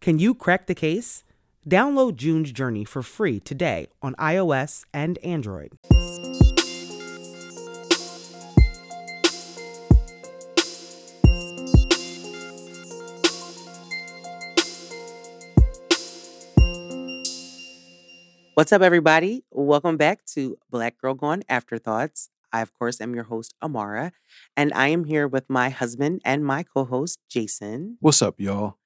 Can you crack the case? Download June's Journey for free today on iOS and Android. What's up, everybody? Welcome back to Black Girl Gone Afterthoughts. I, of course, am your host, Amara, and I am here with my husband and my co host, Jason. What's up, y'all?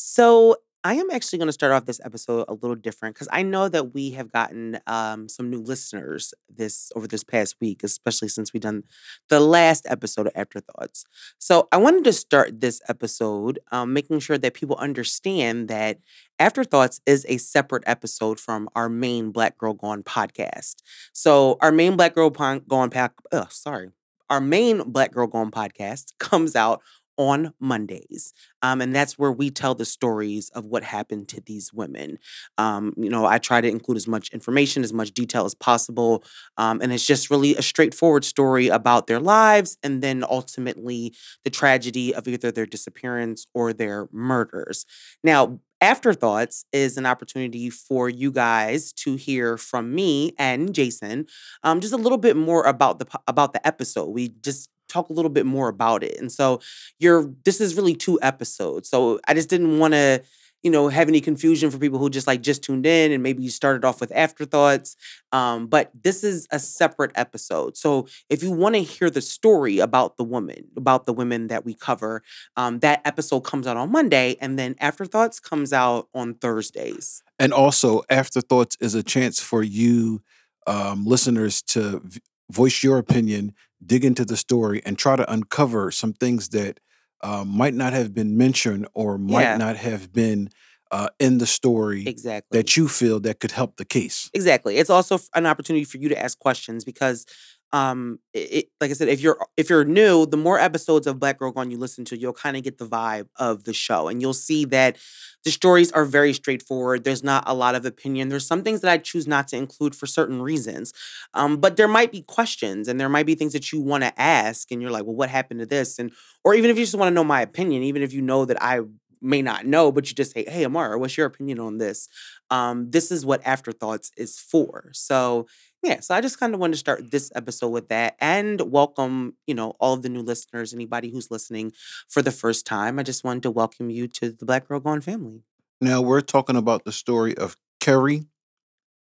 So, I am actually going to start off this episode a little different because I know that we have gotten um, some new listeners this over this past week, especially since we've done the last episode of Afterthoughts. So I wanted to start this episode um, making sure that people understand that Afterthoughts is a separate episode from our main Black Girl Gone podcast. So our main Black Girl Gone pack, oh, sorry, our main Black Girl Gone podcast comes out on Mondays. Um, and that's where we tell the stories of what happened to these women. Um, you know, I try to include as much information, as much detail as possible. Um, and it's just really a straightforward story about their lives and then ultimately the tragedy of either their disappearance or their murders. Now, Afterthoughts is an opportunity for you guys to hear from me and Jason, um, just a little bit more about the about the episode. We just talk a little bit more about it. And so you're this is really two episodes. So I just didn't want to you know have any confusion for people who just like just tuned in and maybe you started off with afterthoughts um, but this is a separate episode so if you want to hear the story about the woman about the women that we cover um, that episode comes out on monday and then afterthoughts comes out on thursdays and also afterthoughts is a chance for you um, listeners to v- voice your opinion dig into the story and try to uncover some things that uh, might not have been mentioned or might Yeah. not have been uh, in the story exactly that you feel that could help the case. Exactly. It's also an opportunity for you to ask questions because um it, like I said if you're if you're new, the more episodes of Black Girl Gone you listen to, you'll kind of get the vibe of the show and you'll see that the stories are very straightforward. There's not a lot of opinion. There's some things that I choose not to include for certain reasons. Um but there might be questions and there might be things that you want to ask and you're like, "Well, what happened to this?" and or even if you just want to know my opinion, even if you know that I may not know, but you just say, "Hey, Amara, what's your opinion on this?" um, this is what Afterthoughts is for. So, yeah, so I just kind of wanted to start this episode with that and welcome, you know, all of the new listeners, anybody who's listening for the first time. I just wanted to welcome you to the Black Girl Gone family. Now we're talking about the story of Kerri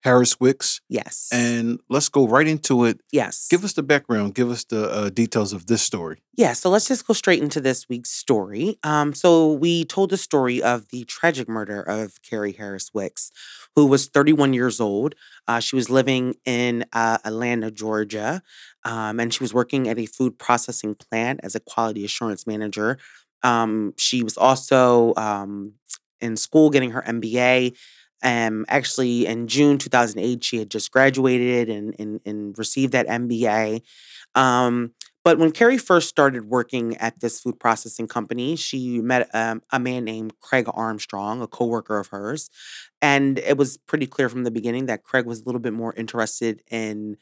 Harris Wicks, Yes. and let's go right into it. yes. Give us the background. Give us the uh, details of this story. Yeah, so let's just go straight into this week's story. Um, so we told the story of the tragic murder of Kerri Harris Wicks, who was 31 years old. Uh, she was living in uh, Atlanta, Georgia, um, and she was working at a food processing plant as a quality assurance manager. Um, she was also um, in school getting her MBA. Um, actually, in June 2008, she had just graduated and, and, and received that MBA. Um, but when Kerri first started working at this food processing company, she met um, a man named Craig Armstrong, a coworker of hers, and it was pretty clear from the beginning that Craig was a little bit more interested in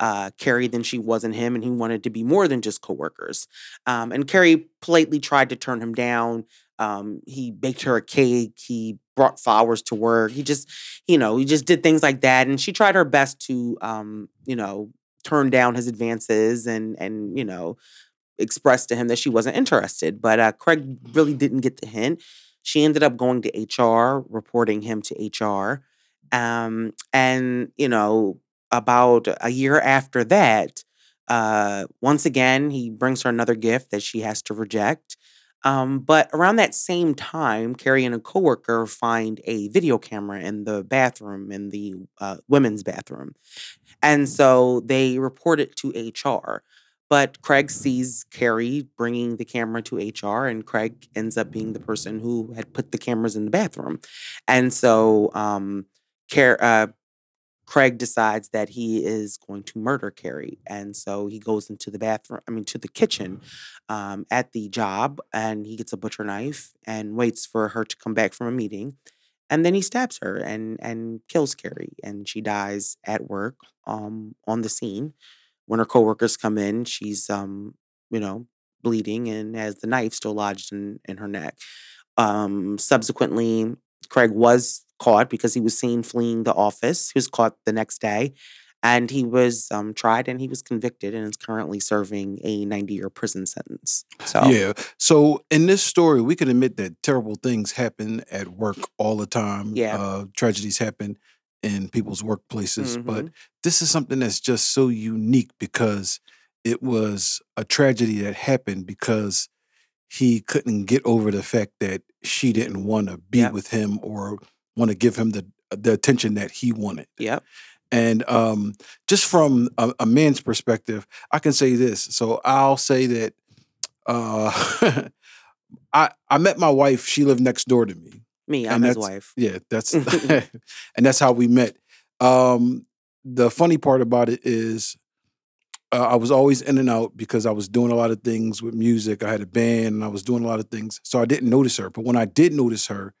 uh, Kerri than she was in him, and he wanted to be more than just coworkers. Um, and Kerri politely tried to turn him down. Um, he baked her a cake. He brought flowers to work. He just, you know, he just did things like that. And she tried her best to, um, you know, turn down his advances and and you know express to him that she wasn't interested. But uh, Craig really didn't get the hint. She ended up going to HR, reporting him to HR, um, and you know about a year after that, Uh, once again, he brings her another gift that she has to reject. Um, but around that same time, Kerri and a coworker find a video camera in the bathroom, in the uh, women's bathroom. And so they report it to HR. But Craig sees Kerri bringing the camera to HR, and Craig ends up being the person who had put the cameras in the bathroom. And so um, Car- uh, Craig decides that he is going to murder Kerri. And so he goes into the bathroom, I mean, to the kitchen um, at the job, and he gets a butcher knife and waits for her to come back from a meeting. And then he stabs her and and kills Kerri, and she dies at work um, on the scene when her coworkers come in, she's um, you know, bleeding and has the knife still lodged in, in her neck. Um, subsequently, Craig was caught because he was seen fleeing the office. He was caught the next day and he was um, tried and he was convicted and is currently serving a 90 year prison sentence. So, Yeah. So in this story, we can admit that terrible things happen at work all the time. Yeah. Uh, tragedies happen in people's workplaces, but Mhm. this is something that's just so unique because it was a tragedy that happened because he couldn't get over the fact that she didn't want to be Yep. with him or want to give him the the attention that he wanted. yep. And um, just from a, a man's perspective, I can say this. So I'll say that uh, I I met my wife. She lived next door to me. Me, I'm his wife. Yeah, that's and that's how we met. Um, the funny part about it is, uh, I was always in and out because I was doing a lot of things with music. I had a band and I was doing a lot of things, so I didn't notice her. But when I did notice her,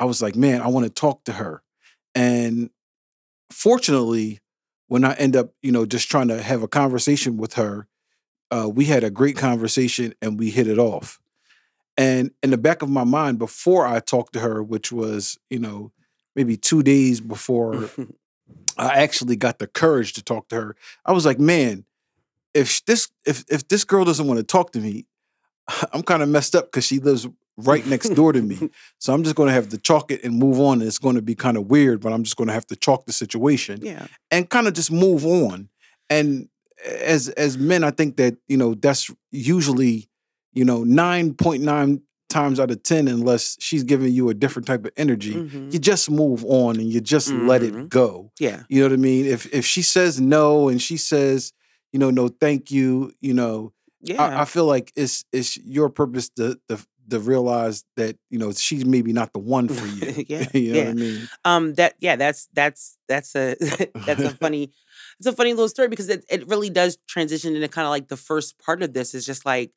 I was like, man, I want to talk to her. And fortunately, when I end up, you know, just trying to have a conversation with her, uh, we had a great conversation and we hit it off. And in the back of my mind, before I talked to her, which was, you know, maybe two days before I actually got the courage to talk to her, I was like, man, if this if if this girl doesn't want to talk to me, I'm kind of messed up because she lives right next door to me. So I'm just going to have to chalk it and move on. And it's going to be kind of weird, but I'm just going to have to chalk the situation yeah. and kind of just move on. And as as men, I think that you know that's usually you know nine point nine times out of ten, unless she's giving you a different type of energy, Mhm. you just move on and you just let Mhm. it go. Yeah. You know what I mean? If if she says no and she says you know no thank you, you know Yeah. I, I feel like it's it's your purpose to to to realize that you know she's maybe not the one for you. Yeah, you know yeah. what I mean? um that yeah that's that's that's a that's a funny it's a funny little story because it, it really does transition into kind of like the first part of this is just like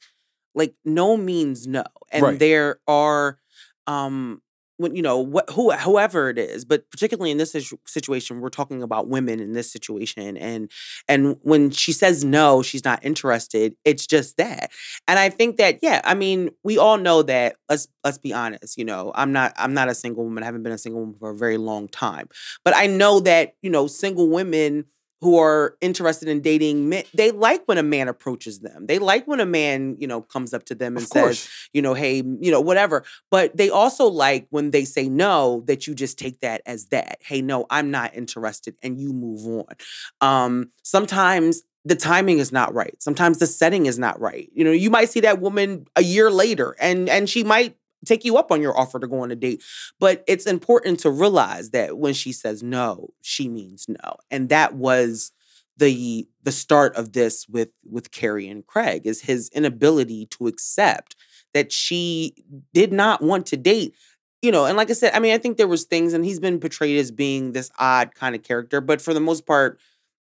like no means no and Right. there are um when you know who whoever it is but particularly in this situation we're talking about women in this situation and and when she says no she's not interested it's just that. And i think that yeah i mean we all know that let's let's be honest you know i'm not i'm not a single woman i haven't been a single woman for a very long time but i know that you know single women who are interested in dating men they like when a man approaches them they like when a man you know comes up to them and says you know, hey, you know, whatever. But they also like when they say no, that you just take that as that. Hey, no, I'm not interested, and you move on. Um, sometimes the timing is not right. Sometimes the setting is not right. You know, you might see that woman a year later and and she might take you up on your offer to go on a date. But it's important to realize that when she says no, she means no. And that was the the start of this with with Kerri and Craig is his inability to accept that she did not want to date you know and like i said i mean i think there was things and he's been portrayed as being this odd kind of character but for the most part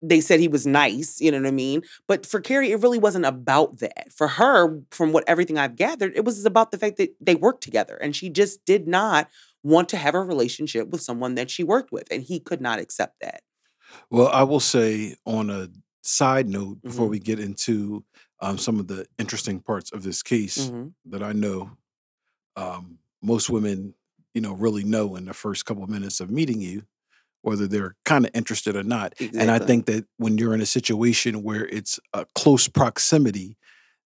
they said he was nice you know what i mean but for kerri it really wasn't about that for her from what everything i've gathered it was about the fact that they worked together and she just did not want to have a relationship with someone that she worked with and he could not accept that Well, I will say on a side note before Mhm. we get into um, some of the interesting parts of this case Mhm. that I know um, most women, you know, really know in the first couple of minutes of meeting you, whether they're kind of interested or not. And I think that when you're in a situation where it's a close proximity,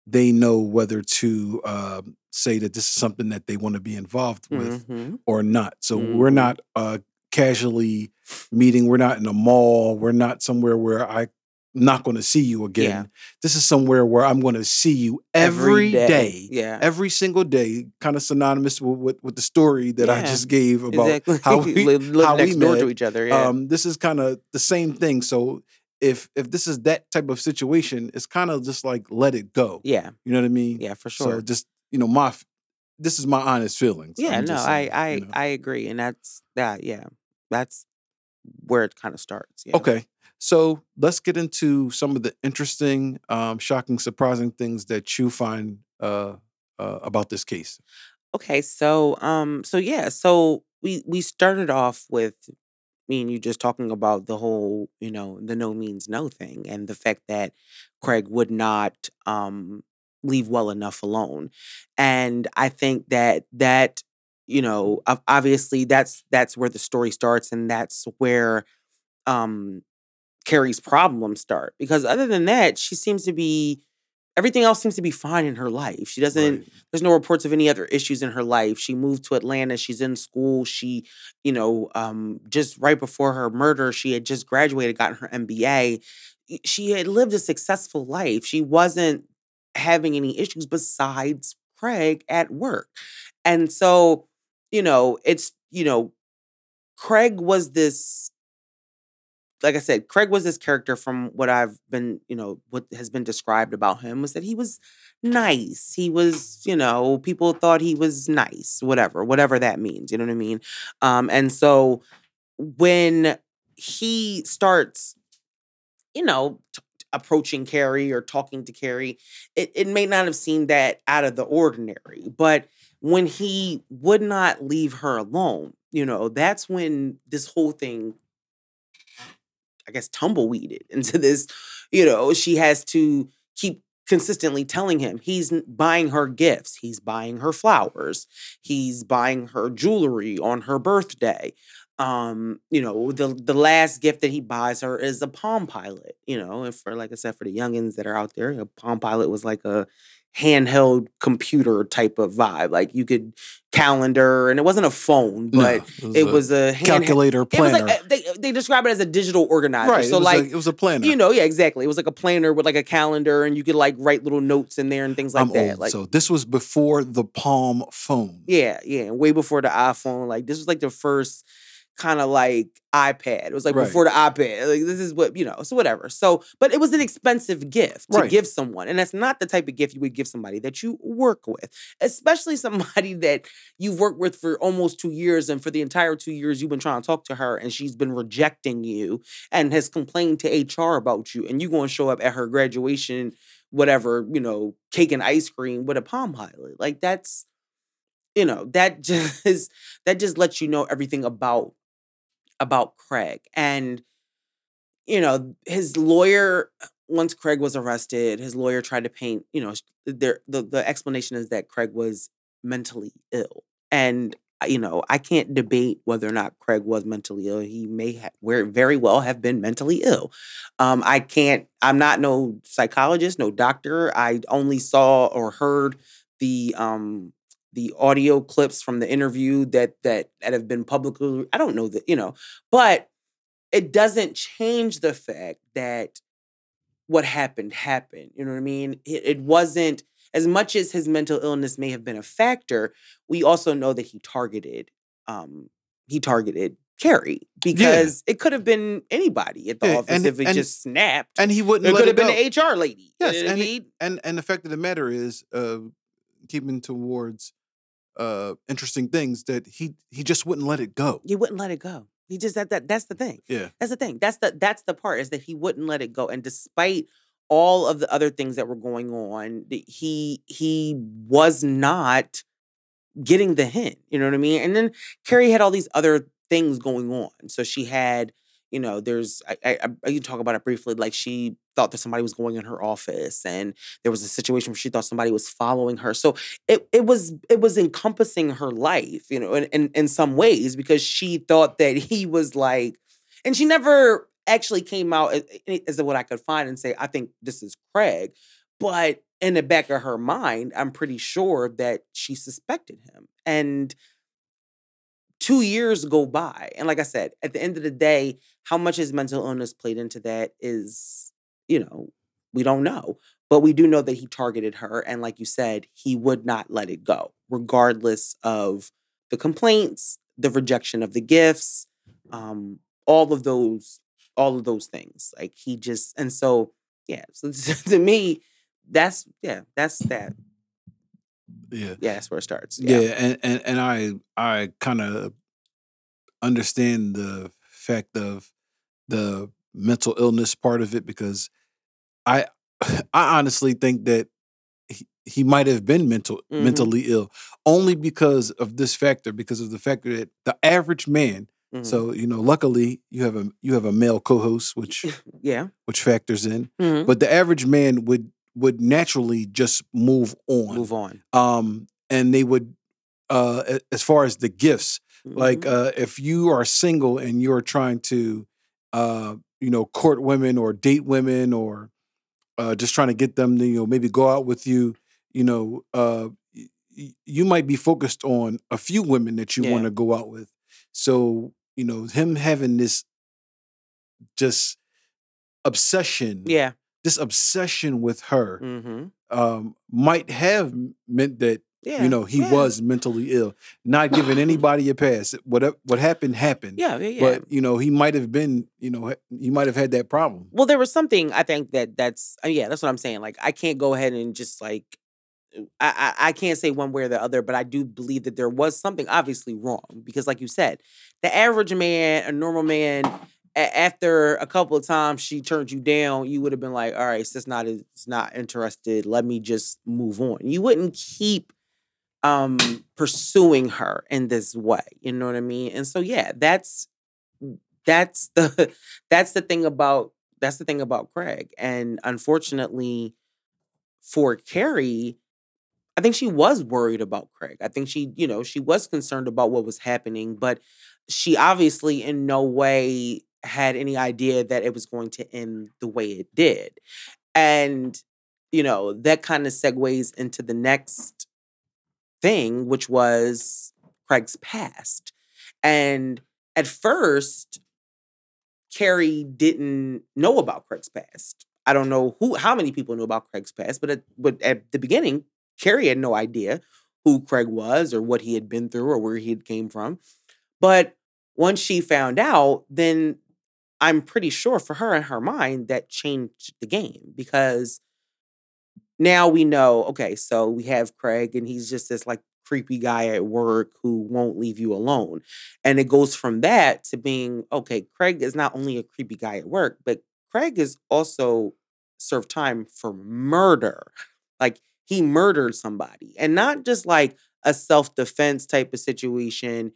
they know whether to um, say that this is something that they want to be involved with Mhm. or not. So we're Mhm. not uh, casually meeting. We're not in a mall. We're not somewhere where I not going to see you again. Yeah. This is somewhere where I'm going to see you every day, Yeah. every single day. Kind of synonymous with, with, with the story that I just gave about exactly. how we live, live how we next door met. to each other. Yeah. um, this is kind of the same thing. So if if this is that type of situation, it's kind of just like let it go. yeah. You know what I mean? Yeah. For sure. So just you know my this is my honest feelings. yeah. No, just I I you know. I agree, and that's that. Yeah. That's where it kind of starts. Yeah. Okay. So let's get into some of the interesting, um, shocking, surprising things that you find uh, uh, about this case. Okay, so um so yeah, so we we started off with me and you just talking about the whole, you know, the no means no thing and the fact that Craig would not um leave well enough alone. And I think that that you know, obviously that's that's where the story starts and that's where um Kerri's problems start because other than that, she seems to be everything else seems to be fine in her life. She doesn't Right. there's no reports of any other issues in her life. She moved to Atlanta. She's in school. She, you know, um, just right before her murder, she had just graduated, gotten her MBA. She had lived a successful life. She wasn't having any issues besides Craig at work. And so, you know, it's, you know, Craig was this like I said, Craig was this character from what I've been, you know, what has been described about him was that he was nice. He was, you know, people thought he was nice, whatever, whatever that means. You know what I mean? Um, and so when he starts, you know, t- approaching Kerri or talking to Kerri, it, it may not have seemed that out of the ordinary, but when he would not leave her alone, you know, that's when this whole thing I guess, tumbleweeded into this. You know, she has to keep consistently telling him he's buying her gifts, he's buying her flowers, he's buying her jewelry on her birthday. Um, you know, the the last gift that he buys her is a Palm Pilot. You know, and for like I said, for the youngins that are out there, a Palm Pilot was like a handheld computer type of vibe. Like you could calendar, and it wasn't a phone, No, but it a was a calculator it was planner. like they they describe it as a digital organizer. right. So it was like a, it was a planner. you know, yeah, exactly. It was like a planner with like a calendar, and you could like write little notes in there and things like I'm that. old, Like so this was before the Palm phone. yeah, yeah, way before the iPhone. Like this was like the first kind of like iPad. It was like Right. before the iPad. Like this is what you know. So whatever. So, but it was an expensive gift to Right. give someone, and that's not the type of gift you would give somebody that you work with, especially somebody that you've worked with for almost two years, and for the entire two years you've been trying to talk to her, and she's been rejecting you and has complained to HR about you, and you going to show up at her graduation, whatever you know, cake and ice cream with a Palm Pilot. Like that's you know that just that just lets you know everything about about Craig and you know his lawyer once Craig was arrested his lawyer tried to paint you know the the explanation is that Craig was mentally ill and uh, you know I can't debate whether or not Craig was mentally ill. He may have very well have been mentally ill. Um I can't I'm not no psychologist no doctor. I only saw or heard the um the audio clips from the interview that that that have been publicly I don't know that you know but it doesn't change the fact that what happened happened you know what I mean? It, it wasn't as much as his mental illness may have been a factor we also know that he targeted um he targeted Kerri because it could have been anybody at the Yeah, office and- if it and- just snapped. And he wouldn't it could have been the HR lady Yes, You know what I and and and the fact of the matter is, uh, keeping towards uh, interesting things that he he just wouldn't let it go. he wouldn't let it go. He just that, that that's the thing. Yeah. That's the thing. That's the that's the part is that he wouldn't let it go. And despite all of the other things that were going on, that he he was not getting the hint. You know what I mean? And then Kerri had all these other things going on. So she had, you know, there's I I, I can talk about it briefly. Like she thought that somebody was going in her office, and there was a situation where she thought somebody was following her. So it it was it was encompassing her life, you know, in, in in some ways because she thought that he was like, and she never actually came out as, as what I could find and say, I think this is Craig, but in the back of her mind, I'm pretty sure that she suspected him, and two years go by, and like I said, at the end of the day, how much his mental illness played into that is you know, we don't know. But we do know that he targeted her. And like you said, he would not let it go, regardless of the complaints, the rejection of the gifts, um, all of those, all of those things. Like he just, and so, yeah. So to me, that's, yeah, that's that. Yeah. Yeah, that's where it starts. Yeah, and, and and I I kind of understand the fact of the mental illness part of it because I I honestly think that he, he might have been mental Mhm. mentally ill only because of this factor because of the factor that the average man Mhm. so you know luckily you have a you have a male co-host which yeah. which factors in Mhm. but the average man would would naturally just move on Move on. um and they would uh as far as the gifts like Mhm. uh if you are single and you're trying to uh you know court women or date women or uh just trying to get them to you know maybe go out with you you know uh y- you might be focused on a few women that you Yeah. want to go out with so you know him having this just obsession yeah. This obsession with her hmm um might have meant that Yeah. you know he yeah. was mentally ill not giving anybody a pass what what happened happened Yeah, yeah, yeah. but you know he might have been you know he might have had that problem Well, there was something I think that that's uh, yeah, that's what I'm saying. Like I can't go ahead and just like uh, I, I I can't say one way or the other, but I do believe that there was something obviously wrong because, like you said, the average man, a normal man, after a couple of times she turned you down, you would have been like, "All right, sis, not is not interested. Let me just move on." You wouldn't keep um pursuing her in this way. You know what I mean? And so yeah, that's that's the that's the thing about that's the thing about Craig. And unfortunately for Kerri, I think she was worried about Craig. I think she, you know, she was concerned about what was happening, but she obviously in no way had any idea that it was going to end the way it did. And, you know, that kind of segues into the next thing, which was Craig's past. And at first, Kerri didn't know about Craig's past. I don't know who, how many people knew about Craig's past, but at, but at the beginning, Kerri had no idea who Craig was or what he had been through or where he had came from. But once she found out, then I'm pretty sure for her in her mind that changed the game because now we know, okay, so we have Craig and he's just this like creepy guy at work who won't leave you alone. And it goes from that to being, okay, Craig is not only a creepy guy at work, but Craig is also served time for murder. Like he murdered somebody and not just like a self defense type of situation.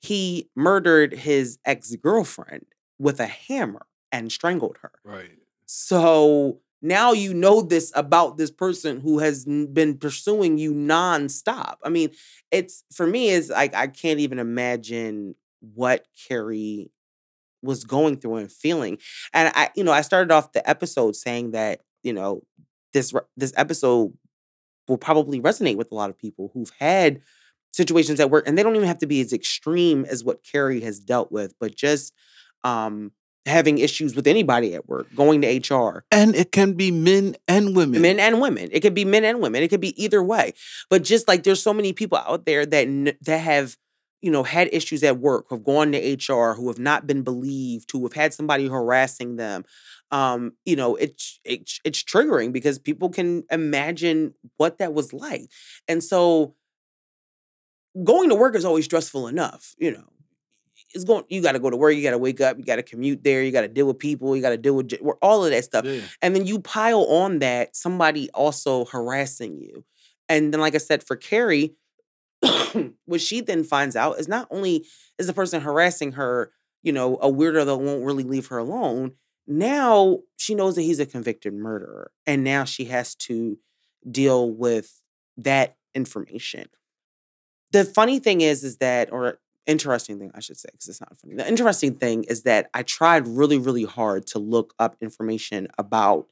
He murdered his ex girlfriend with a hammer and strangled her. right So now you know this about this person who has been pursuing you nonstop. I mean, it's for me is like I can't even imagine what Kerri was going through and feeling. And I, you know, I started off the episode saying that you know this this episode will probably resonate with a lot of people who've had situations at work, and they don't even have to be as extreme as what Kerri has dealt with, but just um having issues with anybody at work, going to HR, and it can be men and women men and women. It could be men and women. It could be either way. But just like there's so many people out there that that have you know had issues at work, who have gone to HR, who have not been believed, who have had somebody harassing them. Um, you know, it's it's it's triggering because people can imagine what that was like, and so going to work is always stressful enough. You know, it's going. You got to go to work. You got to wake up. You got to commute there. You got to deal with people. You got to deal with all of that stuff. yeah. And then you pile on that somebody also harassing you. And then, like I said, for Kerri, what she then finds out is not only is the person harassing her, you know, a weirdo that won't really leave her alone. Now she knows that he's a convicted murderer. And now she has to deal with that information. The funny thing is, is that, or interesting thing, I should say, because it's not funny. The interesting thing is that I tried really, really hard to look up information about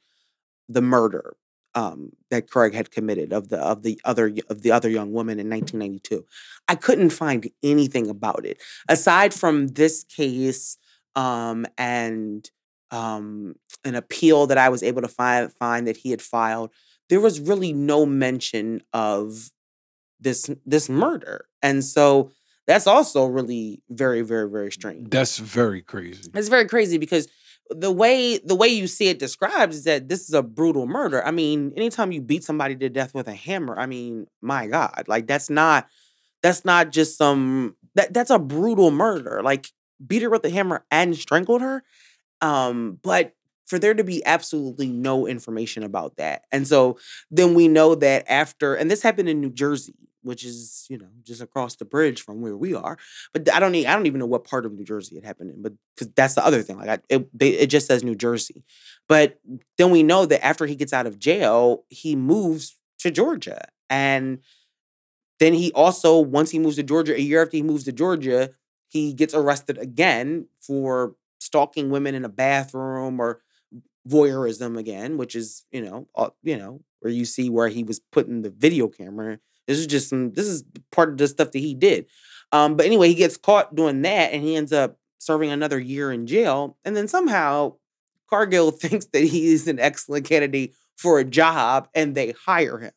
the murder um, that Craig had committed of the of the other of the other young woman in 1992. I couldn't find anything about it aside from this case um, and um, an appeal that I was able to find find that he had filed, there was really no mention of this this murder, and so that's also really very very very strange. That's very crazy. It's very crazy because the way the way you see it described is that this is a brutal murder. I mean, anytime you beat somebody to death with a hammer, I mean, my God, like that's not that's not just some that that's a brutal murder. Like beat her with a hammer and strangled her. Um, but for there to be absolutely no information about that. And so then we know that after, and this happened in New Jersey, which is, you know, just across the bridge from where we are. But I don't need, I don't even know what part of New Jersey it happened in, but because that's the other thing. Like I, it, it just says New Jersey. But then we know that after he gets out of jail, he moves to Georgia. And then he also, once he moves to Georgia, a year after he moves to Georgia, he gets arrested again for stalking women in a bathroom or voyeurism again, which is you know uh, you know where you see where he was putting the video camera. This is just some. This is part of the stuff that he did. Um, but anyway, he gets caught doing that, and he ends up serving another year in jail. And then somehow Cargill thinks that he is an excellent candidate for a job, and they hire him.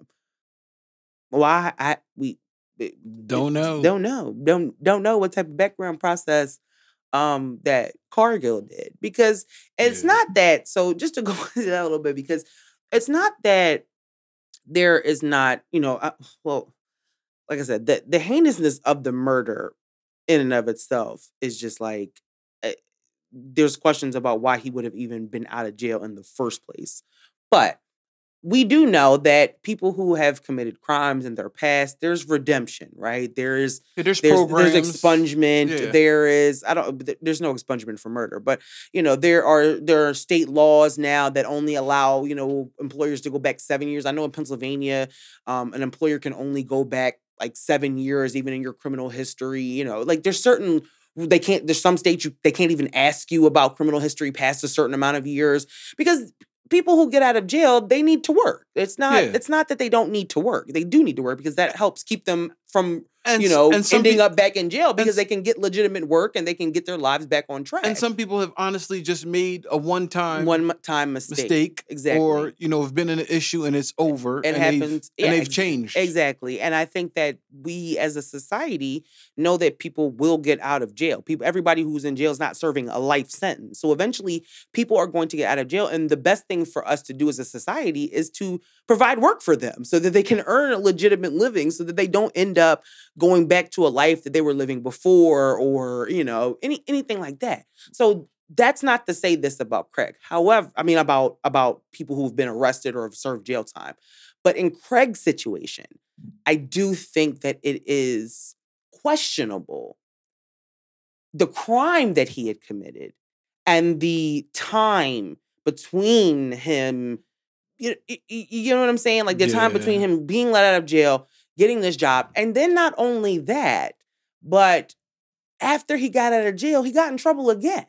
Why? I we don't know. Don't know. Don't don't know what type of background process um that Cargill did because it's yeah. not that. So just to go into that a little bit because it's not that there is not you know uh, well like I said the the heinousness of the murder in and of itself is just like uh, there's questions about why he would have even been out of jail in the first place. But we do know that people who have committed crimes in their past, there's redemption, right? There is yeah, there's, there's, there's expungement. Yeah. There is I don't there's no expungement for murder, but you know there are there are state laws now that only allow you know employers to go back seven years. I know in Pennsylvania, um, an employer can only go back like seven years, even in your criminal history. You know, like there's certain they can't there's some states you they can't even ask you about criminal history past a certain amount of years because people who get out of jail they need to work it's not yeah. it's not that they don't need to work they do need to work because that helps keep them from and, you know and ending up back in jail because they can get legitimate work and they can get their lives back on track. and some people have honestly just made a one time one time mistake, mistake exactly. or you know have been in an issue and it's over it and happens they've, yeah, and they've changed. exactly and i think that we as a society know that people will get out of jail. People everybody who's in jail is not serving a life sentence. So eventually people are going to get out of jail and the best thing for us to do as a society is to provide work for them so that they can earn a legitimate living so that they don't end up going back to a life that they were living before or you know any anything like that. So that's not to say this about craig. However i mean about about people who've been arrested or have served jail time. But in craig's situation i do think that it is questionable the crime that he had committed and the time between him you, you, you know what i'm saying? Like the yeah. time between him being let out of jail getting this job. And then not only that, but after he got out of jail, he got in trouble again.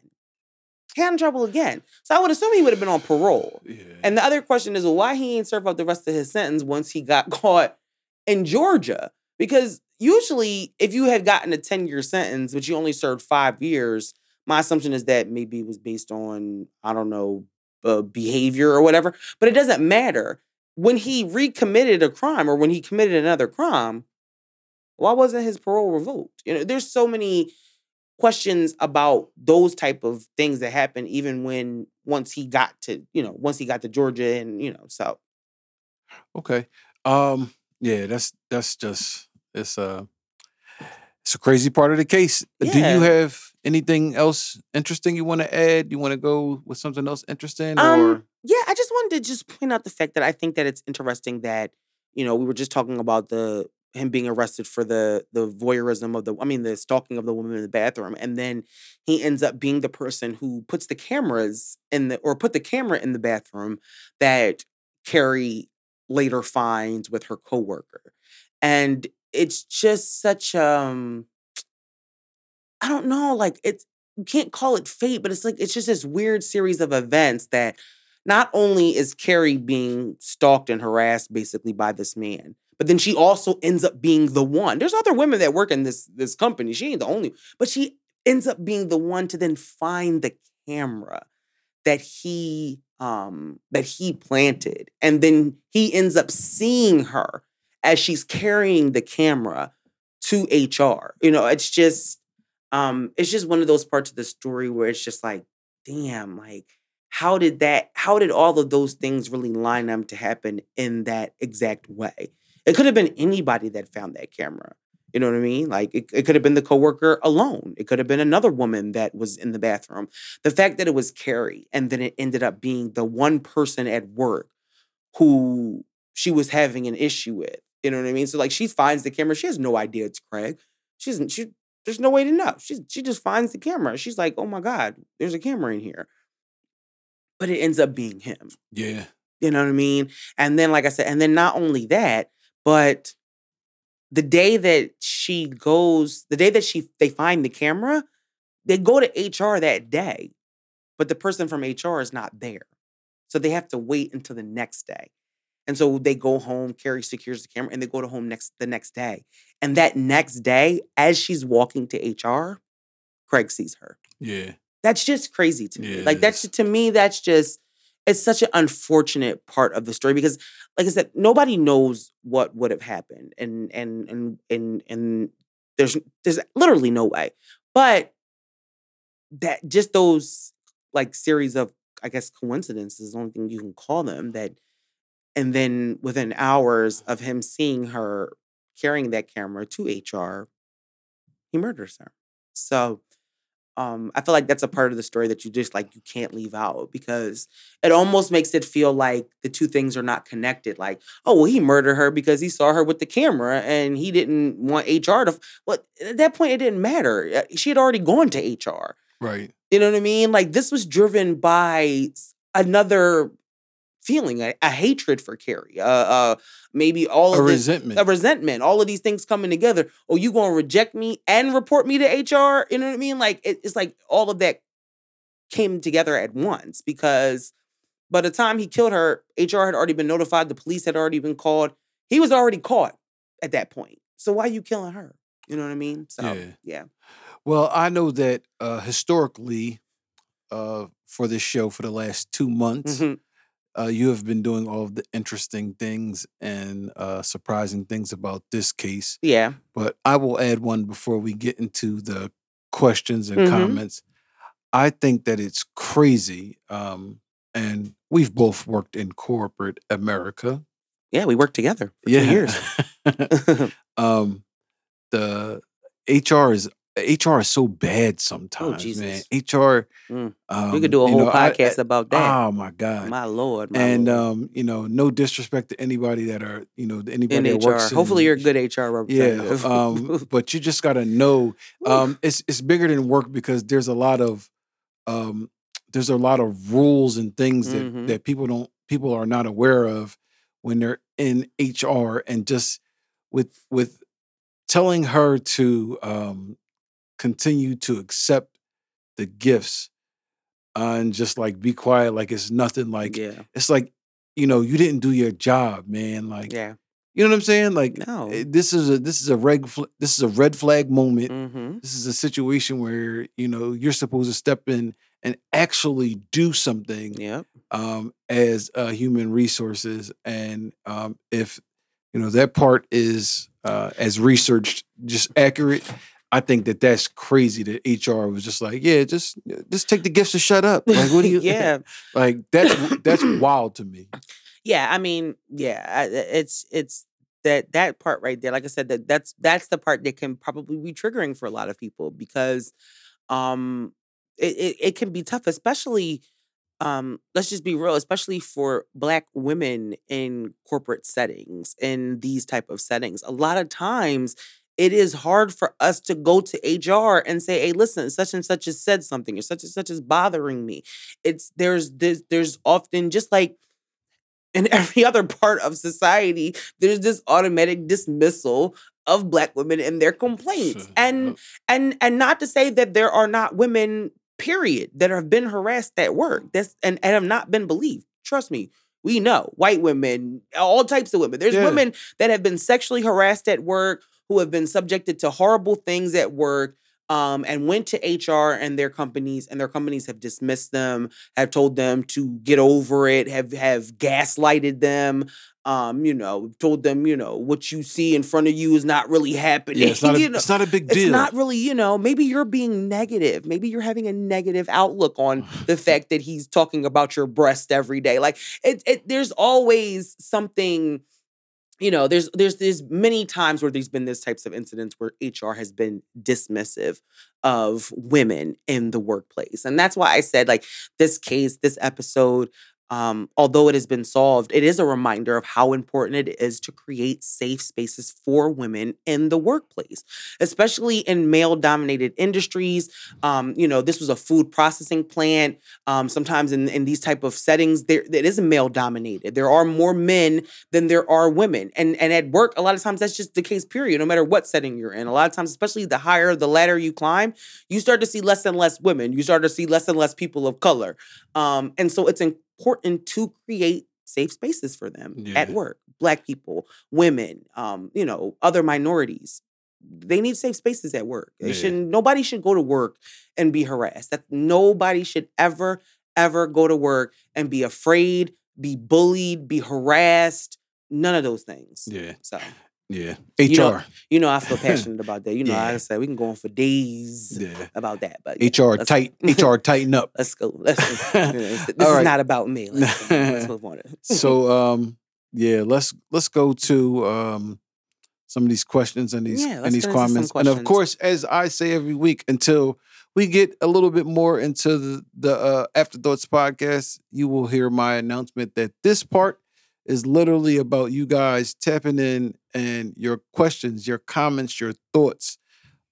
He got in trouble again. So I would assume he would have been on parole. Yeah. And the other question is well, why he ain't served out the rest of his sentence once he got caught in Georgia? Because usually, if you had gotten a 10 year sentence, but you only served five years, my assumption is that maybe it was based on, I don't know, uh, behavior or whatever. But it doesn't matter when he recommitted a crime or when he committed another crime, why wasn't his parole revoked? You know, there's so many questions about those type of things that happen even when once he got to, you know, once he got to Georgia and, you know, so Okay. Um yeah, that's that's just it's uh it's a crazy part of the case. Yeah. Do you have anything else interesting you want to add? You want to go with something else interesting um, or yeah, I just wanted to just point out the fact that I think that it's interesting that, you know, we were just talking about the him being arrested for the the voyeurism of the I mean the stalking of the woman in the bathroom and then he ends up being the person who puts the cameras in the or put the camera in the bathroom that Kerri later finds with her coworker. And it's just such um I don't know, like it's you can't call it fate, but it's like it's just this weird series of events that not only is Kerri being stalked and harassed basically by this man, but then she also ends up being the one. There's other women that work in this this company. She ain't the only, but she ends up being the one to then find the camera that he um that he planted and then he ends up seeing her as she's carrying the camera to HR. You know, it's just um it's just one of those parts of the story where it's just like damn like how did that how did all of those things really line up to happen in that exact way? It could have been anybody that found that camera. You know what I mean? Like it, it could have been the coworker alone. It could have been another woman that was in the bathroom. The fact that it was Kerri and then it ended up being the one person at work who she was having an issue with. You know what I mean? So like she finds the camera. She has no idea it's Craig. She doesn't, she there's no way to know. She she just finds the camera. She's like, oh my God, there's a camera in here. But it ends up being him. Yeah. You know what I mean? And then, like I said, and then not only that, but the day that she goes, the day that she they find the camera, they go to HR that day, but the person from HR is not there. So they have to wait until the next day. And so they go home, Kerri secures the camera, and they go to home next the next day. And that next day, as she's walking to HR, Craig sees her. Yeah. That's just crazy to me. Yeah, like that's to me, that's just it's such an unfortunate part of the story because, like I said, nobody knows what would have happened, and and and and and there's there's literally no way. But that just those like series of I guess coincidences, is the only thing you can call them that, and then within hours of him seeing her carrying that camera to HR, he murders her. So um i feel like that's a part of the story that you just like you can't leave out because it almost makes it feel like the two things are not connected like oh well he murdered her because he saw her with the camera and he didn't want hr to well at that point it didn't matter Uh, she had already gone to hr Right. you know what i mean like this was driven by another feeling a, a hatred for kerri uh uh maybe all A of this resentment. a resentment, all of these things coming together. Oh, you gonna reject me and report me to HR? You know what I mean? Like it- it's like all of that came together at once because by the time he killed her, HR had already been notified, the police had already been called. He was already caught at that point. So why are you killing her? You know what I mean? So Yeah. yeah. Well, I know that uh, historically, uh, for this show for the last two months, Mhm. Uh, you have been doing all of the interesting things and uh, surprising things about this case. Yeah. But I will add one before we get into the questions and Mhm. comments. I think that it's crazy. Um, and we've both worked in corporate America. Yeah, we worked together for Yeah. two years. um, the HR is HR is so bad sometimes, man. Oh, Jesus. HR. Mm. Um, we could do a whole know, podcast I- about that. Oh my god! my lord. My and lord. um, you know, no disrespect to anybody that are, you know, anybody in that HR. works. in- Hopefully you're a good HR representative. Yeah, um, but you just gotta know um, it's it's bigger than work because there's a lot of um, there's a lot of rules and things that Mhm. that people don't people are not aware of when they're in HR and just with with telling her to um, continue to accept the gifts uh, and just like be quiet like it's nothing like yeah. it's like you know you didn't do your job man like Yeah. you know what I'm saying like No. this is a this is a red fl- this is a red flag moment. Mm-hmm. This is a situation where you know you're supposed to step in and actually do something Yep. um, as uh, human resources. And um, if you know that part is uh, as researched, just accurate, I think that that's crazy. That HR was just like, yeah, just just take the gifts and shut up. Like, what do you? yeah. like that's that's wild to me. Yeah, I mean, yeah, I- I- it's it's that that part right there. Like I said, that that's that's the part that can probably be triggering for a lot of people because um it it, it can be tough, especially um let's just be real, especially for black women in corporate settings in these type of settings. A lot of times it is hard for us to go to HR and say, "Hey, listen, such and such has said something, or such and such is bothering me." It's there's this there's often just like in every other part of society, there's this automatic dismissal of black women and their complaints. And and and not to say that there are not women, period, that have been harassed at work. That's and, and have not been believed. Trust me. We know white women, all types of women. There's Yeah. women that have been sexually harassed at work, who have been subjected to horrible things at work. um, and went to HR and their companies, and their companies have dismissed them, have told them to get over it, have have gaslighted them, um, you know, told them, you know, what you see in front of you is not really happening. Yeah, it's not, a, you know, it's not a big it's deal. not really, you know, maybe you're being negative. Maybe you're having a negative outlook on the fact that he's talking about your breast every day. Like it, it there's always something you know there's there's there's many times where there's been this types of incidents where hr has been dismissive of women in the workplace. And that's why i said like this case this episode um, although it has been solved, it is a reminder of how important it is to create safe spaces for women in the workplace, especially in male dominated industries. Um, you know, this was a food processing plant. Um, sometimes in, in these type of settings, there it is male dominated. There are more men than there are women. And and at work, a lot of times that's just the case, period, no matter what setting you're in. A lot of times, especially the higher the ladder you climb, you start to see less and less women. You start to see less and less people of color. Um, and so it's important to create safe spaces for them at work. Black people, women, um, you know, other minorities. They need safe spaces at work. They Yeah. shouldn't nobody should go to work and be harassed. That nobody should ever, ever go to work and be afraid, be bullied, be harassed. None of those things. Yeah, So yeah. You know- HR, you know, I feel passionate about that. You know, like Yeah. I said, we can go on for days yeah. about that. But HR tight. HR tighten up. Let's go. Let's go. This All is right. not about me. Let's, let's move on. so um yeah let's let's go to um some of these questions and these and these get into some comments and of course as i say every week until we get a little bit more into the the uh, afterthoughts podcast you will hear my announcement that this part is literally about you guys tapping in and your questions your comments your thoughts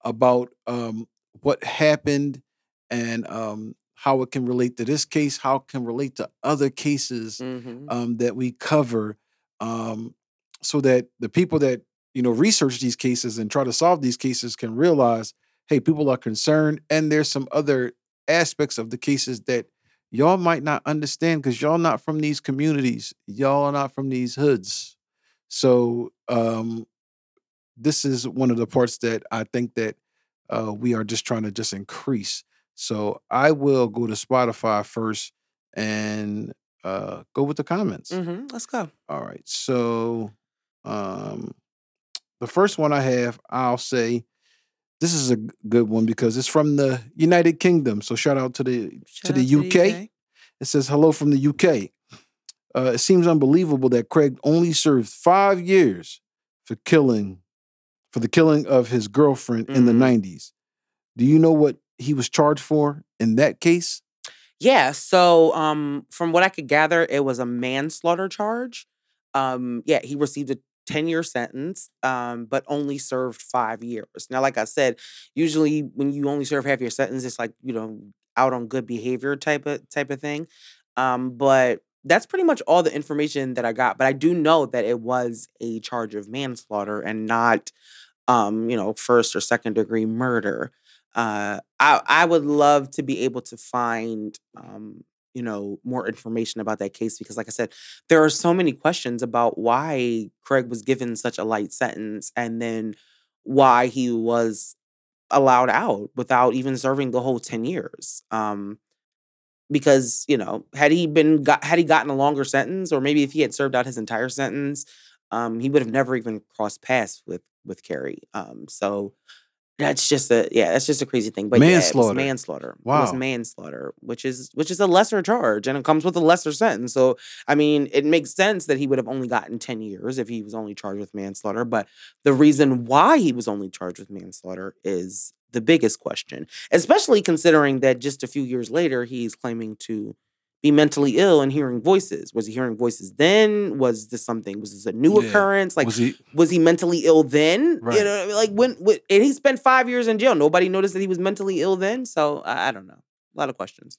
about um what happened and um how it can relate to this case how it can relate to other cases Mhm. um, that we cover um, so that the people that you know research these cases and try to solve these cases can realize hey people are concerned and there's some other aspects of the cases that y'all might not understand because y'all not from these communities y'all are not from these hoods so um, this is one of the parts that i think that uh, we are just trying to just increase so i will go to spotify first and uh, go with the comments. Mm-hmm. Let's go. All right. So um the first one I have, I'll say this is a good one because it's from the United Kingdom. So shout out to the Shout to the out UK. It says hello from the UK. Uh, it seems unbelievable that Craig only served five years for killing for the killing of his girlfriend in the Mhm. 90s. Do you know what he was charged for in that case? Yeah. So, um, from what I could gather, it was a manslaughter charge. Um, yeah, he received a 10 year sentence, um, but only served five years. Now, like I said, usually when you only serve half your sentence, it's like, you know, out on good behavior type of type of thing. Um, but that's pretty much all the information that I got. But I do know that it was a charge of manslaughter and not um, you know, first or second degree murder. Uh, I I would love to be able to find um, you know, more information about that case because, like I said, there are so many questions about why Craig was given such a light sentence and then why he was allowed out without even serving the whole 10 years. Um, because, you know, had he been got had he gotten a longer sentence, or maybe if he had served out his entire sentence, um, he would have never even crossed paths with with Kerri. Um, so that's just a yeah, that's just a crazy thing. But yeah, it was Manslaughter. manslaughter. It was manslaughter, which is which is a lesser charge and it comes with a lesser sentence. So I mean, it makes sense that he would have only gotten 10 years if he was only charged with manslaughter. But the reason why he was only charged with manslaughter is the biggest question, especially considering that just a few years later, he's claiming to be mentally ill and hearing voices. Was he hearing voices then? Was this something? Was this a new Yeah. occurrence? Like, was he was he mentally ill then? Right. You know, what I mean? like when, when and he spent five years in jail. Nobody noticed that he was mentally ill then. So I, I don't know. A lot of questions.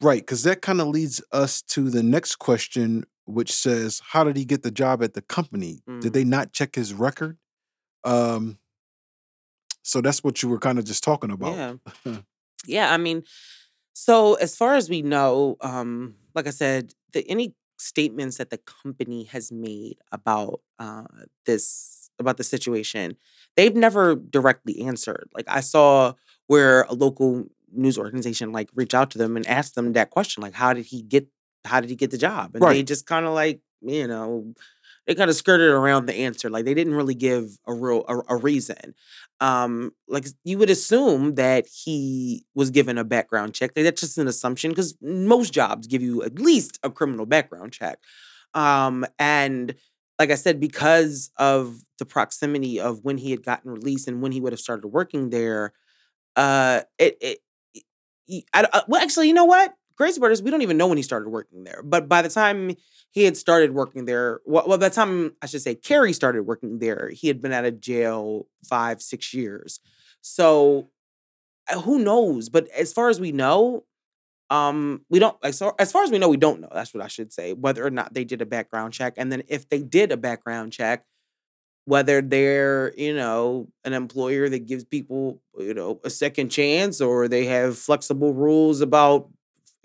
Right, because that kind of leads us to the next question, which says, "How did he get the job at the company? Mhm. Did they not check his record?" Um, so that's what you were kind of just talking about. Yeah. yeah, I mean, so as far as we know, um, like I said, the any statements that the company has made about uh this about the situation, they've never directly answered. Like I saw where a local news organization like reach out to them and ask them that question, like how did he get how did he get the job? And they just kind of like you know they kind of skirted around the answer. Like they didn't really give a real a, a reason. Um, like you would assume that he was given a background check. That's just an assumption because most jobs give you at least a criminal background check. Um, and like I said, because of the proximity of when he had gotten released and when he would have started working there, uh, it, it, I, uh, well, actually, you know what? Grace Brothers, we don't even know when he started working there. But by the time he had started working there, well, well, by the time I should say Kerri started working there, he had been out of jail five, six years. So uh, who knows? But as far as we know, um, we don't like so as far as we know, we don't know. That's what I should say. Whether or not they did a background check, and then if they did a background check, whether they're you know an employer that gives people you know a second chance, or they have flexible rules about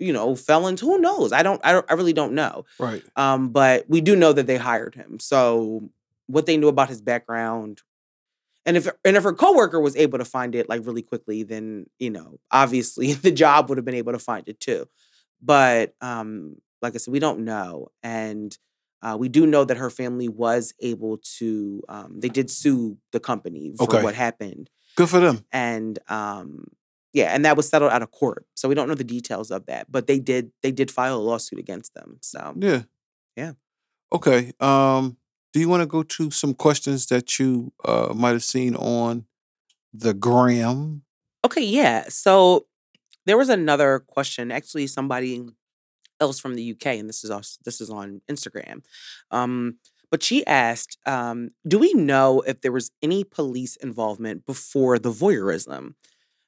you know felons. Who knows? I don't. I don't. I really don't know. Right. Um, but we do know that they hired him. So what they knew about his background, and if and if her coworker was able to find it like really quickly, then you know obviously the job would have been able to find it too. But um, like I said, we don't know, and uh, we do know that her family was able to. Um, they did sue the company for Okay. what happened, Good for them. and um, yeah, and that was settled out of court. So we don't know the details of that, but they did. They did file a lawsuit against them. So Yeah. Yeah. Okay. Um, do you want to go to some questions that you uh might have seen on the gram? Okay, yeah. So there was another question. Actually, somebody else from the UK, and this is. This is on Instagram. Um, but she asked, um, "Do we know if there was any police involvement before the voyeurism?"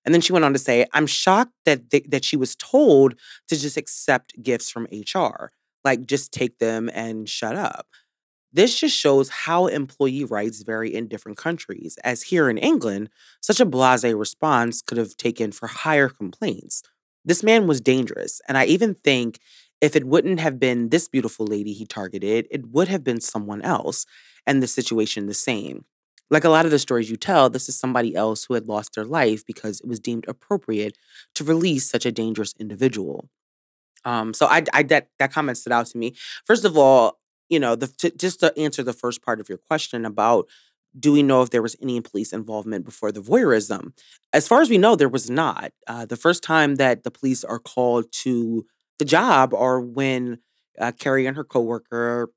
And then she went on to say, "I'm shocked that th- that she was told to just accept gifts from HR, like just take them and shut up." This just shows how employee rights vary in different countries, as here in England, such a blase response could have taken for higher complaints. This man was dangerous, and I even think if it wouldn't have been this beautiful lady he targeted, it would have been someone else, and the situation the same. Like a lot of the stories you tell, this is somebody else who had lost their life because it was deemed appropriate to release such a dangerous individual. Um, so I, I that that comment stood out to me. First of all, you know, the to, just to answer the first part of your question about do we know if there was any police involvement before the voyeurism? As far as we know, there was not. Uh, the first time that the police are called to the job are when uh, Kerri and her coworker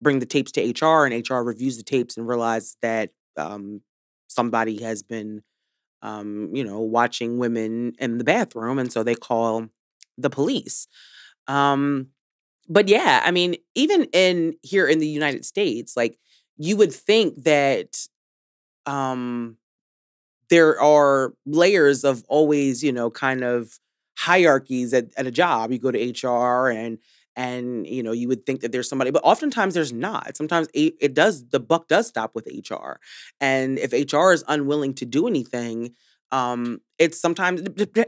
bring the tapes to HR, and HR reviews the tapes and realize that um, somebody has been, um, you know, watching women in the bathroom, and so they call the police. Um, but yeah, I mean, even in here in the United States, like you would think that um there are layers of always, you know, kind of hierarchies at, at a job. You go to HR and and you know you would think that there's somebody, but oftentimes there's not. Sometimes it, does. The buck does stop with HR, and if HR is unwilling to do anything, um, it's sometimes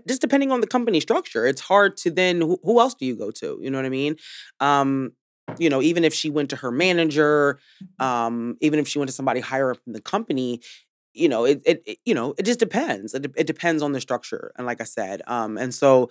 just depending on the company structure. It's hard to then who, else do you go to? You know what I mean? Um, you know, even if she went to her manager, um, even if she went to somebody higher up in the company, you know, it, it, it- you know, it just depends. It, it depends on the structure. And like I said, um, and so,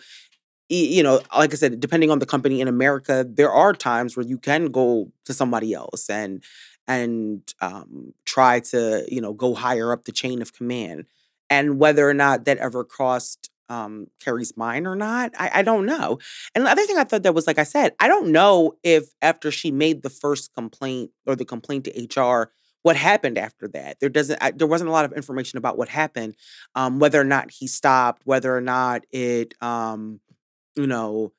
you know, like I said, depending on the company in America, there are times where you can go to somebody else and and um, try to, you know, go higher up the chain of command. And whether or not that ever crossed um, Kerri's mind or not, I, I don't know. And the other thing I thought that was, like I said, I don't know if after she made the first complaint or the complaint to HR, what happened after that. There doesn't, I, there wasn't a lot of information about what happened, um, whether or not he stopped, whether or not it, um, you know,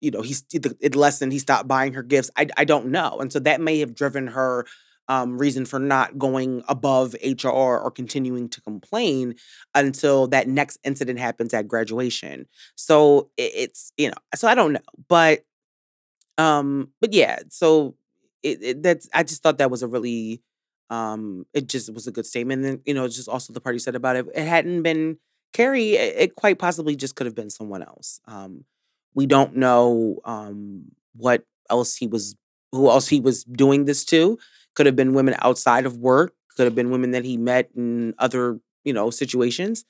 you know, he's it lessened. He stopped buying her gifts. I I don't know, and so that may have driven her um, reason for not going above HR or continuing to complain until that next incident happens at graduation. So it, it's you know, so I don't know, but um, but yeah, so it, it that's I just thought that was a really um, it just was a good statement. And you know, it's just also the part you said about it. It hadn't been Kerri. It, it quite possibly just could have been someone else. Um, we don't know um, what else he was, who else he was doing this to. Could have been women outside of work. Could have been women that he met in other, you know, situations.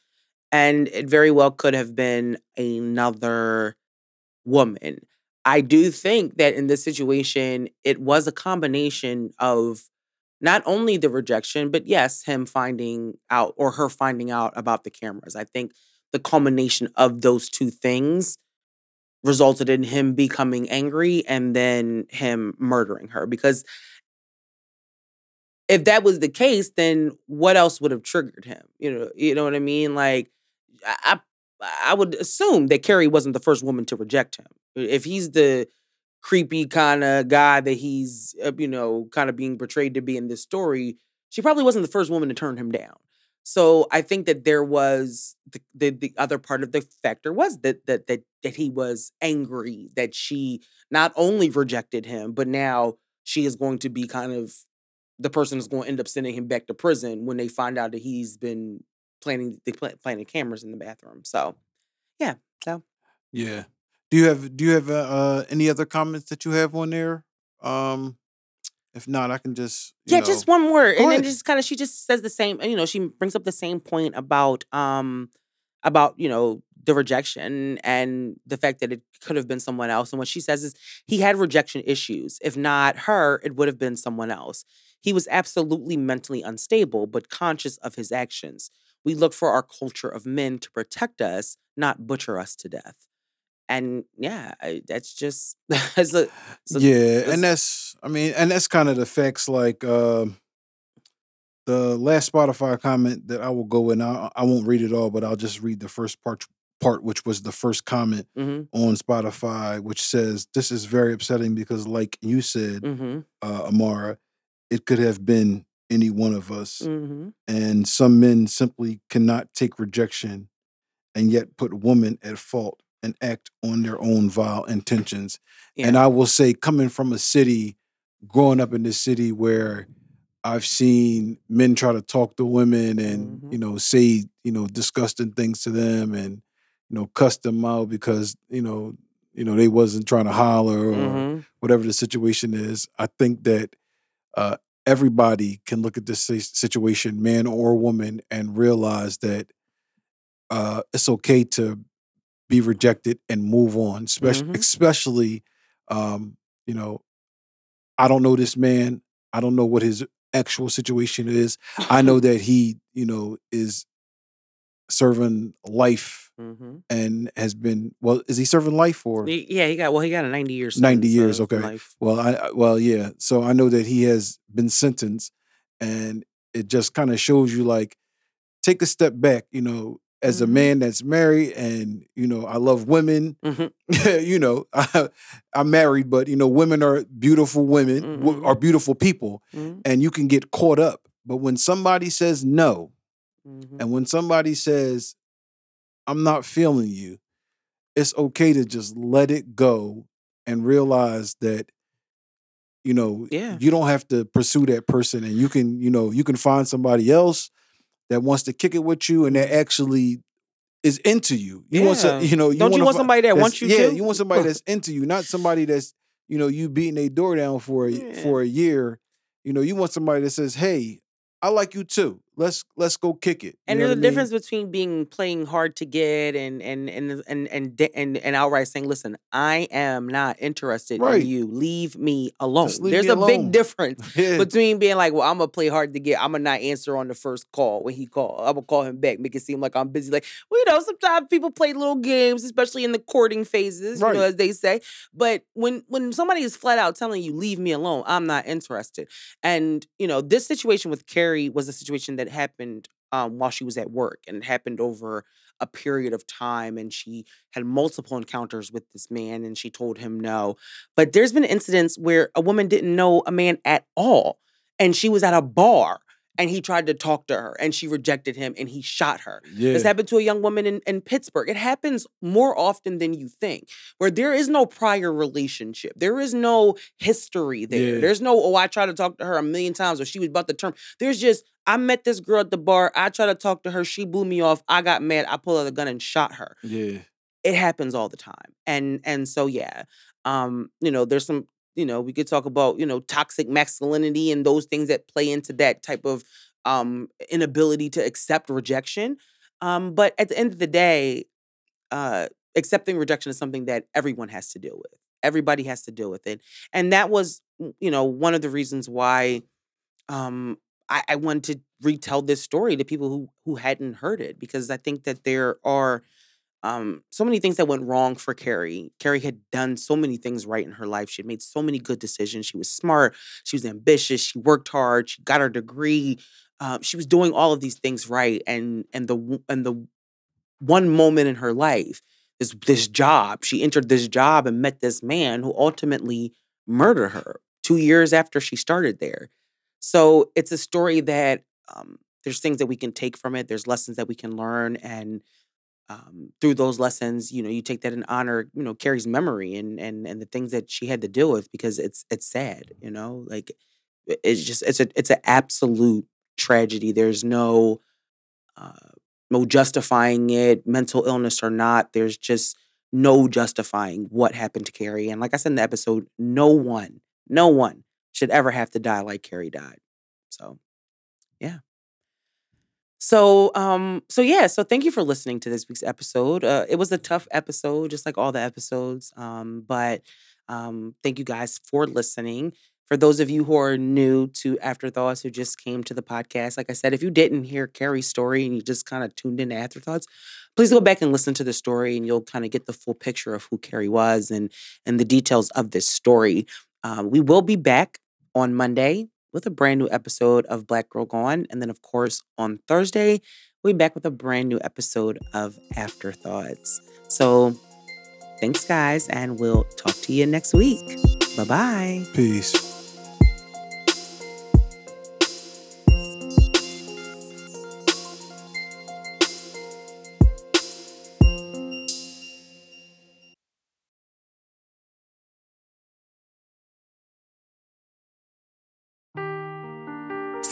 And it very well could have been another woman. I do think that in this situation, it was a combination of not only the rejection, but yes, him finding out or her finding out about the cameras. I think the culmination of those two things resulted in him becoming angry and then him murdering her. Because if that was the case, then what else would have triggered him? You know, you know what I mean? Like I I would assume that Kerri wasn't the first woman to reject him. If he's the creepy kind of guy that he's, uh, you know, kind of being portrayed to be in this story, she probably wasn't the first woman to turn him down. So I think that there was the, the, the other part of the factor was that that that that he was angry that she not only rejected him, but now she is going to be kind of the person is going to end up sending him back to prison when they find out that he's been planning pla- planting cameras in the bathroom. So yeah, so Yeah. Do you have do you have uh, uh, any other comments that you have on there? Um, if not, I can just you Yeah, know- just one more. Go And then just kind of she just says the same, you know, she brings up the same point about um about, you know, the rejection and the fact that it could have been someone else. And what she says is he had rejection issues. If not her, it would have been someone else. He was absolutely mentally unstable, but conscious of his actions. We look for our culture of men to protect us, not butcher us to death. And yeah, I, that's just that's a, so yeah, and that's I mean, and that's kind of the facts. Like um the last Spotify comment that I will go in. I, I won't read it all, but I'll just read the first part. Part which was the first comment mhm, on Spotify, which says, "This is very upsetting because, like you said, mhm, uh, Amara, it could have been any one of us, mhm. and some men simply cannot take rejection, and yet put women at fault and act on their own vile intentions." And I will say, coming from a city, growing up in this city where I've seen men try to talk to women and Mhm. you know say you know disgusting things to them and you know cuss them out because you know you know they wasn't trying to holler or Mhm. whatever the situation is. I think that uh, everybody can look at this situation, man or woman, and realize that uh, it's okay to be rejected and move on. Especially, Mhm. especially, um, you know, I don't know this man. I don't know what his actual situation is. I know that he, you know, is serving life Mhm. and has been well. Is he serving life or? Yeah, he got well. He got a ninety years. 90 years, okay. life. Well, I- well, yeah. So I know that he has been sentenced, and it just kind of shows you like take a step back. You know, as a Mhm. man that's married, and you know, I love women. Mhm. you know, I, I'm married, but you know, women are beautiful women, w- Mhm. are beautiful people, Mhm. and you can get caught up. But when somebody says no, Mhm. and when somebody says, I'm not feeling you, it's okay to just let it go and realize that, you know, Yeah. you don't have to pursue that person and you can, you know, you can find somebody else that wants to kick it with you and that actually is into you. You want Yeah. some, you know, you Don't you want somebody that wants you to yeah, too? you want somebody that's into you, not somebody that's, you know, you beating a door down for a, Yeah. for a year. You know, you want somebody that says, "Hey, I like you too. Let's let's go kick it." And there's a difference between being playing hard to get and and and and and and, and outright saying, "Listen, I am not interested Right. in you. Leave me alone." Just leave there's me a alone. big difference Yeah. between being like, "Well, I'm gonna play hard to get. I'm gonna not answer on the first call when he call. I'm gonna call him back, make it seem like I'm busy." Like, well, you know, sometimes people play little games, especially in the courting phases, you know, as they say. But when when somebody is flat out telling you, "Leave me alone," I'm not interested. And you know, this situation with Kerri was a situation that happened um, while she was at work, and it happened over a period of time. And she had multiple encounters with this man, and she told him no. But there's been incidents where a woman didn't know a man at all, and she was at a bar. And he tried to talk to her, and she rejected him, and he shot her. yeah. This happened to a young woman in, in Pittsburgh. It happens more often than you think, where there is no prior relationship. There is no history there. Yeah. There's no, oh, I tried to talk to her a million times or she was about to turn. There's just, I met this girl at the bar. I tried to talk to her. She blew me off. I got mad. I pulled out a gun and shot her. yeah. It happens all the time. And and so yeah. Um, you know, there's some, you know, we could talk about, you know, toxic masculinity and those things that play into that type of um, inability to accept rejection. Um, but at the end of the day, uh, accepting rejection is something that everyone has to deal with. Everybody has to deal with it, and that was, you know, one of the reasons why um, I, I wanted to retell this story to people who who hadn't heard it because I think that there are um, so many things that went wrong for Kerri. Kerri had done so many things right in her life. She had made so many good decisions. She was smart. She was ambitious. She worked hard. She got her degree. Uh, she was doing all of these things right. And and the and the one moment in her life, this this job, she entered this job and met this man who ultimately murdered her two years after she started there. So it's a story that um, there's things that we can take from it. There's lessons that we can learn and um, through those lessons, you know, you take that in honor, you know, Kerri's memory and and and the things that she had to deal with because it's it's sad, you know, like it's just it's a it's an absolute tragedy. There's no uh, no justifying it, mental illness or not. There's just no justifying what happened to Kerri. And like I said in the episode, no one, no one should ever have to die like Kerri died. So, yeah. So, um, so yeah, so thank you for listening to this week's episode. Uh, it was a tough episode, just like all the episodes. Um, but um, thank you guys for listening. For those of you who are new to Afterthoughts, who just came to the podcast, like I said, if you didn't hear Kerri's story and you just kind of tuned into Afterthoughts, please go back and listen to the story, and you'll kind of get the full picture of who Kerri was and and the details of this story. Um, we will be back on Monday with a brand new episode of Black Girl Gone. And then, of course, on Thursday, we'll be back with a brand new episode of Afterthoughts. So, thanks, guys, and we'll talk to you next week. Bye bye. Peace.